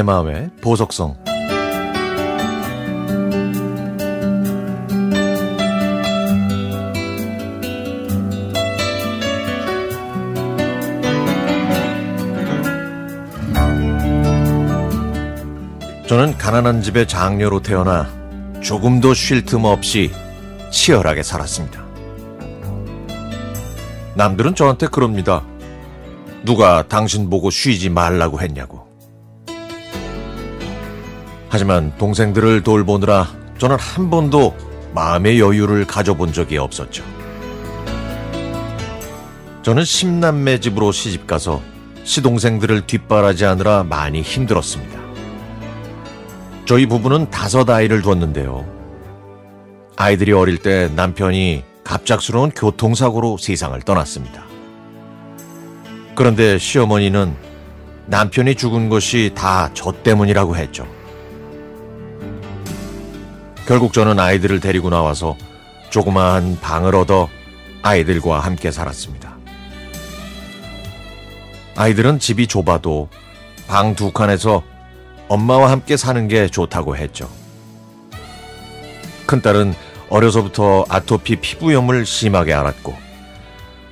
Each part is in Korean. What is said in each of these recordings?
내 마음의 보석성 저는 가난한 집의 장녀로 태어나 조금도 쉴 틈 없이 치열하게 살았습니다. 남들은 저한테 그럽니다. 누가 당신 보고 쉬지 말라고 했냐고. 하지만 동생들을 돌보느라 저는 한 번도 마음의 여유를 가져본 적이 없었죠. 저는 십남매 집으로 시집가서 시동생들을 뒷바라지하느라 많이 힘들었습니다. 저희 부부는 다섯 아이를 뒀는데요. 아이들이 어릴 때 남편이 갑작스러운 교통사고로 세상을 떠났습니다. 그런데 시어머니는 남편이 죽은 것이 다 저 때문이라고 했죠. 결국 저는 아이들을 데리고 나와서 조그마한 방을 얻어 아이들과 함께 살았습니다. 아이들은 집이 좁아도 방 두 칸에서 엄마와 함께 사는 게 좋다고 했죠. 큰딸은 어려서부터 아토피 피부염을 심하게 앓았고,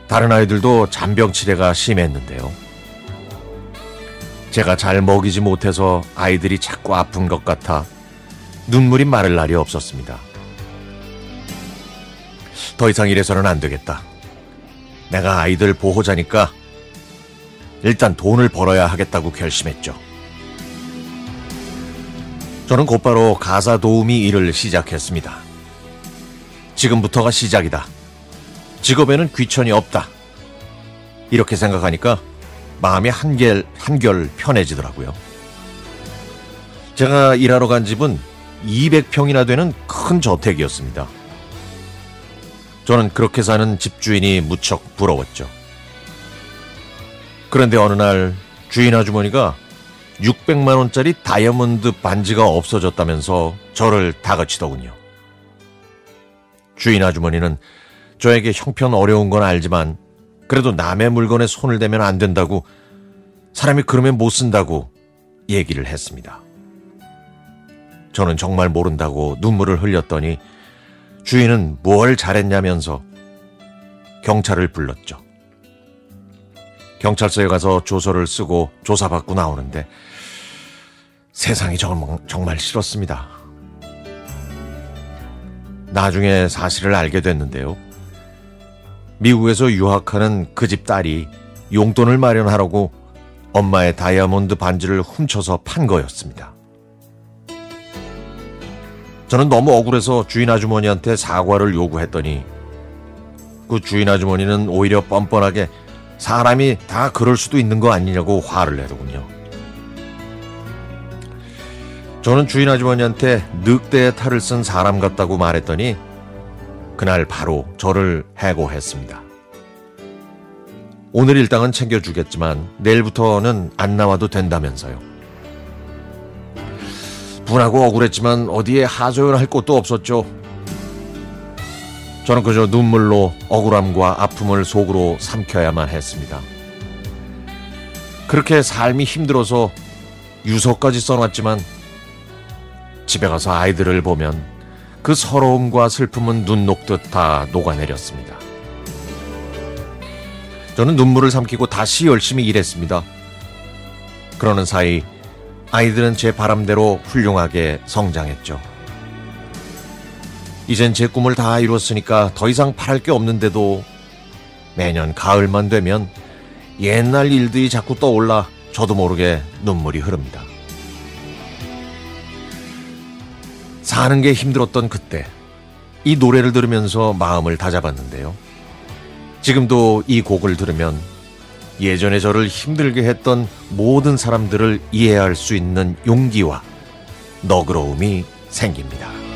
다른 아이들도 잔병 치레가 심했는데요. 제가 잘 먹이지 못해서 아이들이 자꾸 아픈 것 같아 눈물이 마를 날이 없었습니다. 더 이상 이래서는 안 되겠다. 내가 아이들 보호자니까 일단 돈을 벌어야 하겠다고 결심했죠. 저는 곧바로 가사 도우미 일을 시작했습니다. 지금부터가 시작이다. 직업에는 귀천이 없다. 이렇게 생각하니까 마음이 한결, 한결 편해지더라고요. 제가 일하러 간 집은 200평이나 되는 큰 저택이었습니다. 저는 그렇게 사는 집주인이 무척 부러웠죠. 그런데 어느 날 주인 아주머니가 600만원짜리 다이아몬드 반지가 없어졌다면서 저를 다그치더군요. 주인 아주머니는 저에게 형편 어려운 건 알지만 그래도 남의 물건에 손을 대면 안 된다고 사람이 그러면 못 쓴다고 얘기를 했습니다. 저는 정말 모른다고 눈물을 흘렸더니 주인은 뭘 잘했냐면서 경찰을 불렀죠. 경찰서에 가서 조서를 쓰고 조사받고 나오는데 세상이 정말, 정말 싫었습니다. 나중에 사실을 알게 됐는데요. 미국에서 유학하는 그 집 딸이 용돈을 마련하라고 엄마의 다이아몬드 반지를 훔쳐서 판 거였습니다. 저는 너무 억울해서 주인 아주머니한테 사과를 요구했더니 그 주인 아주머니는 오히려 뻔뻔하게 사람이 다 그럴 수도 있는 거 아니냐고 화를 내더군요. 저는 주인 아주머니한테 늑대의 탈을 쓴 사람 같다고 말했더니 그날 바로 저를 해고했습니다. 오늘 일당은 챙겨주겠지만 내일부터는 안 나와도 된다면서요. 분하고 억울했지만 어디에 하소연할 곳도 없었죠. 저는 그저 눈물로 억울함과 아픔을 속으로 삼켜야만 했습니다. 그렇게 삶이 힘들어서 유서까지 써놨지만 집에 가서 아이들을 보면 그 서러움과 슬픔은 눈 녹듯 다 녹아내렸습니다. 저는 눈물을 삼키고 다시 열심히 일했습니다. 그러는 사이 아이들은 제 바람대로 훌륭하게 성장했죠. 이젠 제 꿈을 다 이뤘으니까 더 이상 바랄 게 없는데도 매년 가을만 되면 옛날 일들이 자꾸 떠올라 저도 모르게 눈물이 흐릅니다. 사는 게 힘들었던 그때 이 노래를 들으면서 마음을 다잡았는데요. 지금도 이 곡을 들으면 예전에 저를 힘들게 했던 모든 사람들을 이해할 수 있는 용기와 너그러움이 생깁니다.